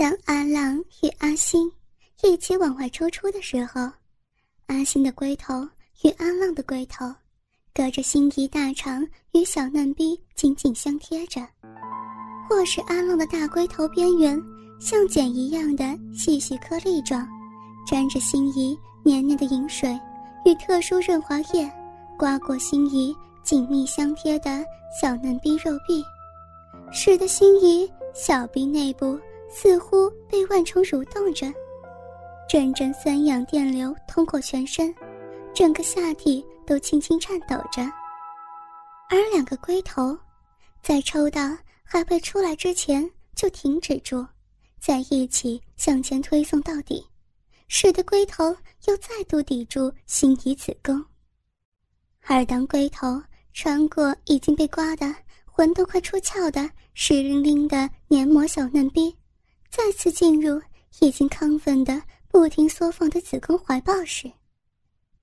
当阿浪与阿星一起往外抽出的时候，阿星的龟头与阿浪的龟头隔着心仪大肠与小嫩逼紧紧相贴着，或是阿浪的大龟头边缘像茧一样的细细颗粒状，沾着心仪黏黏的饮水与特殊润滑液，刮过心仪紧密相贴的小嫩逼肉壁，使得心仪小臂内部。似乎被万虫蠕动着，阵阵酸痒电流通过全身，整个下体都轻轻颤抖着。而两个龟头，在抽到还未出来之前就停止住，在一起向前推送到底，使得龟头又再度抵住心仪子宫。而当龟头穿过已经被刮得魂都快出窍的湿淋淋的黏膜小嫩逼，再次进入已经亢奋的不停缩放的子宫怀抱时，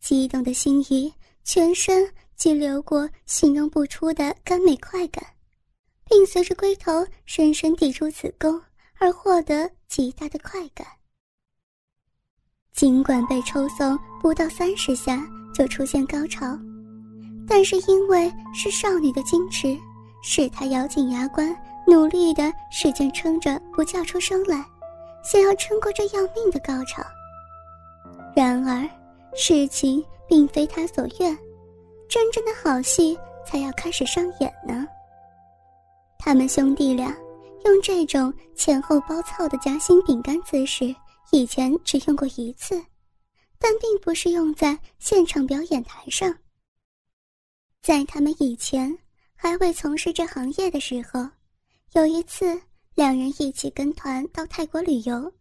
激动的心仪全身即流过形容不出的甘美快感，并随着龟头深深抵住子宫而获得极大的快感。尽管被抽送不到三十下就出现高潮，但是因为是少女的矜持，使她咬紧牙关。努力的使劲撑着不叫出声来，想要撑过这要命的高潮。然而，事情并非他所愿，真正的好戏才要开始上演呢。他们兄弟俩用这种前后包操的夹心饼干姿势，以前只用过一次，但并不是用在现场表演台上。在他们以前还未从事这行业的时候。有一次，两人一起跟团到泰国旅游，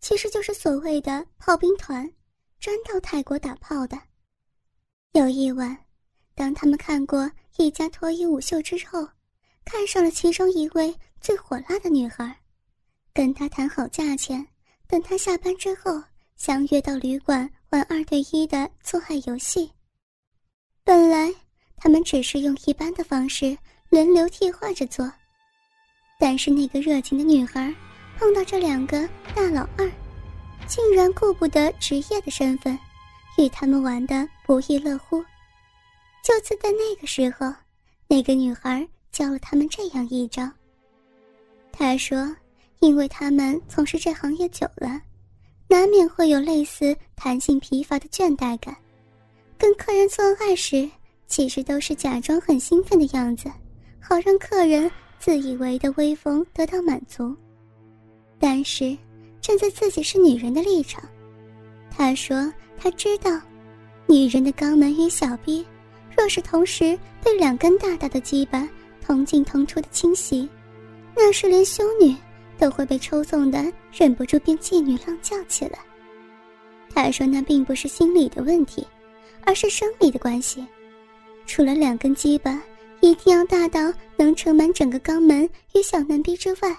其实就是所谓的炮兵团，专到泰国打炮的。有一晚，当他们看过一家脱衣舞秀之后，看上了其中一位最火辣的女孩，跟她谈好价钱，等她下班之后，相约到旅馆玩二对一的做爱游戏。本来他们只是用一般的方式轮流替换着做。但是那个热情的女孩碰到这两个大老二，竟然顾不得职业的身份，与他们玩的不亦乐乎。就在那个时候，那个女孩教了他们这样一招。她说：“因为他们从事这行业久了，难免会有类似弹性疲乏的倦怠感。跟客人做爱时，其实都是假装很兴奋的样子，好让客人。”自以为的威风得到满足，但是站在自己是女人的立场，他说他知道，女人的肛门与小臂，若是同时被两根大大的鸡巴同进同出的侵袭，那是连修女都会被抽送的忍不住变妓女浪叫起来。他说那并不是心理的问题，而是生理的关系，除了两根鸡巴。一定要大到能盛满整个肛门与小嫩逼之外，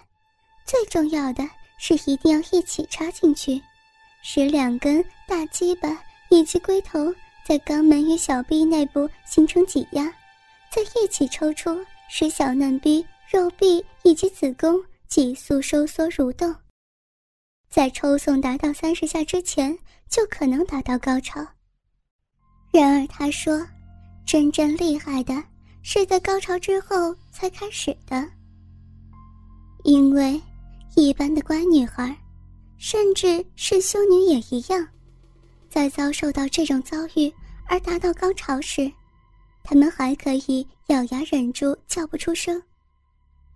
最重要的是一定要一起插进去，使两根大鸡巴以及龟头在肛门与小臂内部形成挤压，再一起抽出，使小嫩逼、肉壁以及子宫急速收缩蠕动。在抽送达到三十下之前，就可能达到高潮。然而他说，真正厉害的。是在高潮之后才开始的，因为一般的乖女孩，甚至是修女也一样，在遭受到这种遭遇而达到高潮时，她们还可以咬牙忍住叫不出声，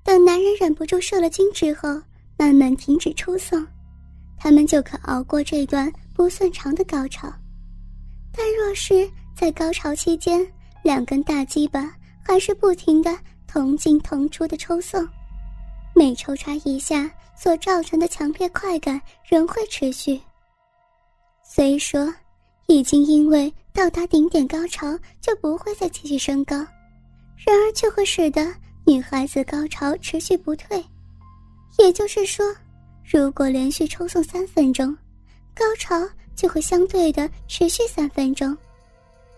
等男人忍不住射了精之后，慢慢停止抽送，她们就可熬过这段不算长的高潮。但若是在高潮期间，两根大鸡巴。还是不停的同进同出的抽送，每抽插一下所造成的强烈快感仍会持续。虽说已经因为到达顶点高潮就不会再继续升高，然而却会使得女孩子高潮持续不退。也就是说，如果连续抽送三分钟，高潮就会相对的持续三分钟，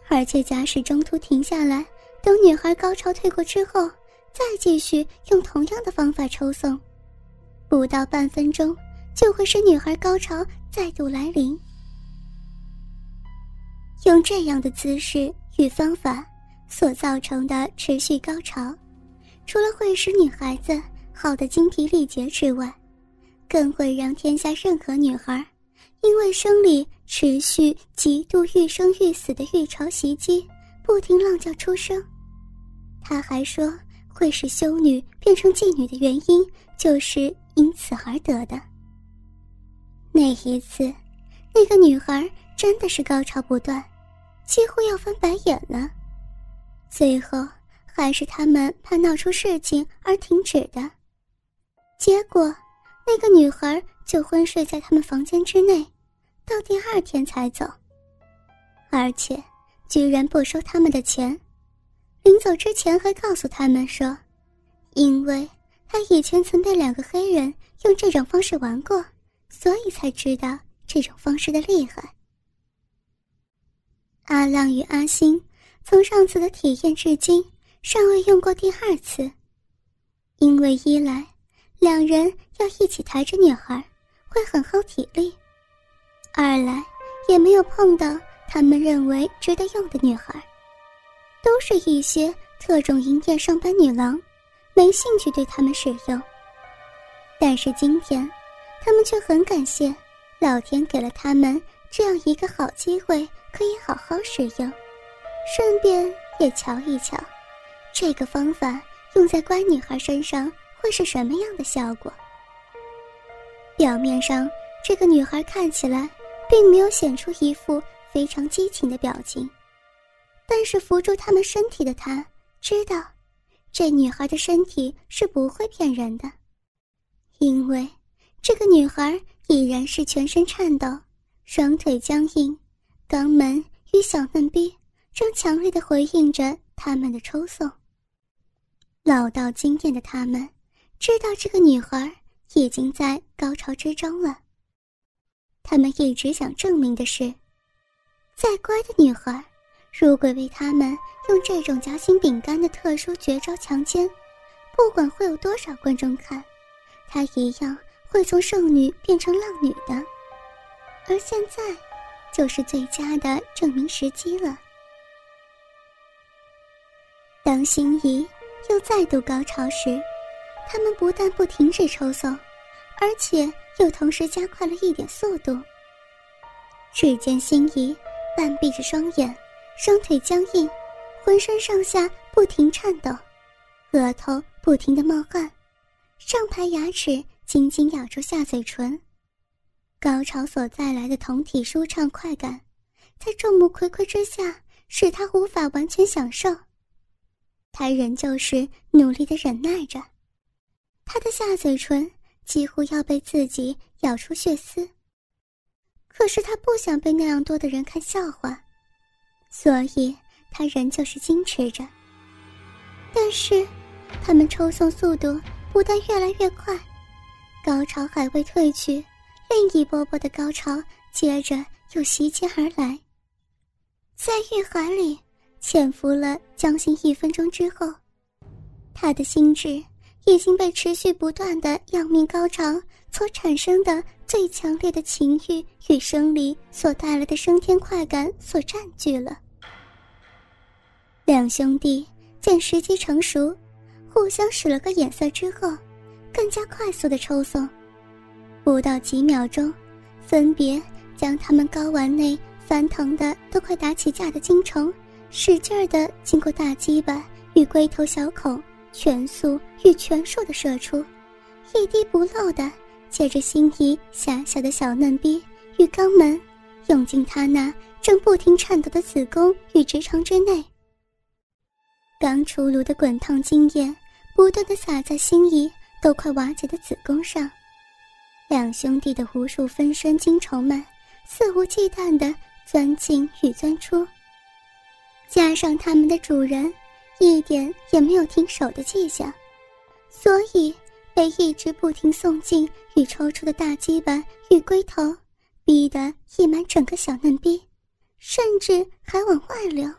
而且假使中途停下来。等女孩高潮退过之后，再继续用同样的方法抽送，不到半分钟就会使女孩高潮再度来临。用这样的姿势与方法所造成的持续高潮，除了会使女孩子好的精疲力竭之外，更会让天下任何女孩因为生理持续极度欲生欲死的欲潮袭击，不停浪叫出声。他还说，会使修女变成妓女的原因，就是因此而得的。那一次，那个女孩真的是高潮不断。几乎要翻白眼了，最后还是他们怕闹出事情而停止的。结果，那个女孩就昏睡在他们房间之内，到第二天才走，而且居然不收他们的钱。临走之前还告诉他们说，因为他以前曾被两个黑人用这种方式玩过，所以才知道这种方式的厉害。阿浪与阿星从上次的体验至今尚未用过第二次，因为一来两人要一起抬着女孩会很耗体力，二来也没有碰到他们认为值得用的女孩，都是一些特种营业上班女郎，没兴趣对他们使用。但是今天，他们却很感谢老天给了他们这样一个好机会。可以好好使用，顺便也瞧一瞧，这个方法用在乖女孩身上会是什么样的效果。表面上，这个女孩看起来并没有显出一副非常激情的表情，但是扶住他们身体的他知道，这女孩的身体是不会骗人的，因为这个女孩已然是全身颤抖，双腿僵硬。肛门与小嫩逼正强烈的回应着他们的抽送。老到惊艳的他们，知道这个女孩已经在高潮之中了。他们一直想证明的是，再乖的女孩，如果被他们用这种夹心饼干的特殊绝招强奸，不管会有多少观众看，她一样会从剩女变成浪女的。而现在。就是最佳的证明时机了。当心仪又再度高潮时，他们不但不停止抽送，而且又同时加快了一点速度。只见心仪半闭着双眼，双腿僵硬，浑身上下不停颤抖，额头不停的冒汗，上排牙齿紧紧咬住下嘴唇。高潮所带来的酮体舒畅快感，在众目睽睽之下，使他无法完全享受。他仍旧是努力的忍耐着，他的下嘴唇几乎要被自己咬出血丝。可是他不想被那样多的人看笑话，所以他仍旧是矜持着。但是，他们抽送速度不但越来越快，高潮还未退去。另一波波的高潮接着又袭击而来，在欲海里潜伏了将近一分钟之后，他的心智已经被持续不断的要命高潮所产生的最强烈的情欲与生理所带来的升天快感所占据了。两兄弟见时机成熟，互相使了个眼色之后，更加快速的抽送。不到几秒钟，分别将他们睾丸内翻腾的都快打起架的精虫，使劲儿的经过大鸡巴与龟头小孔，全速与全数的射出，一滴不漏的借着心仪狭小的小嫩逼与肛门，涌进他那正不停颤抖的子宫与直肠之内。刚出炉的滚烫精液不断的洒在心仪都快瓦解的子宫上。两兄弟的无数分身精虫们肆无忌惮的钻进与钻出，加上他们的主人一点也没有停手的迹象，所以被一直不停送进与抽出的大鸡巴与龟头逼得溢满整个小嫩逼，甚至还往外流。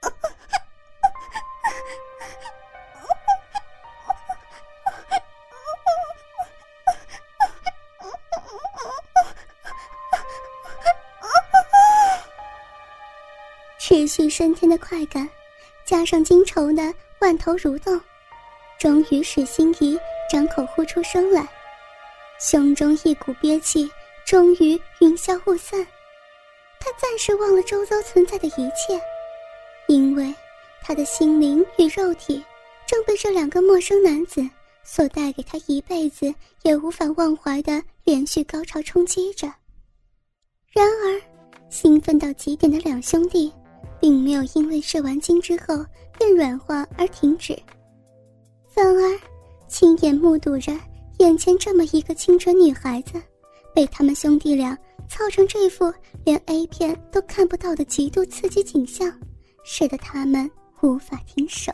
升天的快感，加上精虫的万头蠕动，终于使心仪张口呼出声来，胸中一股憋气终于云消雾散。他暂时忘了周遭存在的一切，因为他的心灵与肉体正被这两个陌生男子所带给他一辈子也无法忘怀的连续高潮冲击着。然而，兴奋到极点的两兄弟，并没有因为射完精之后变软化而停止，反而亲眼目睹着眼前这么一个清纯女孩子，被他们兄弟俩。操成这副连 A 片都看不到的极度刺激景象，使得他们无法停手。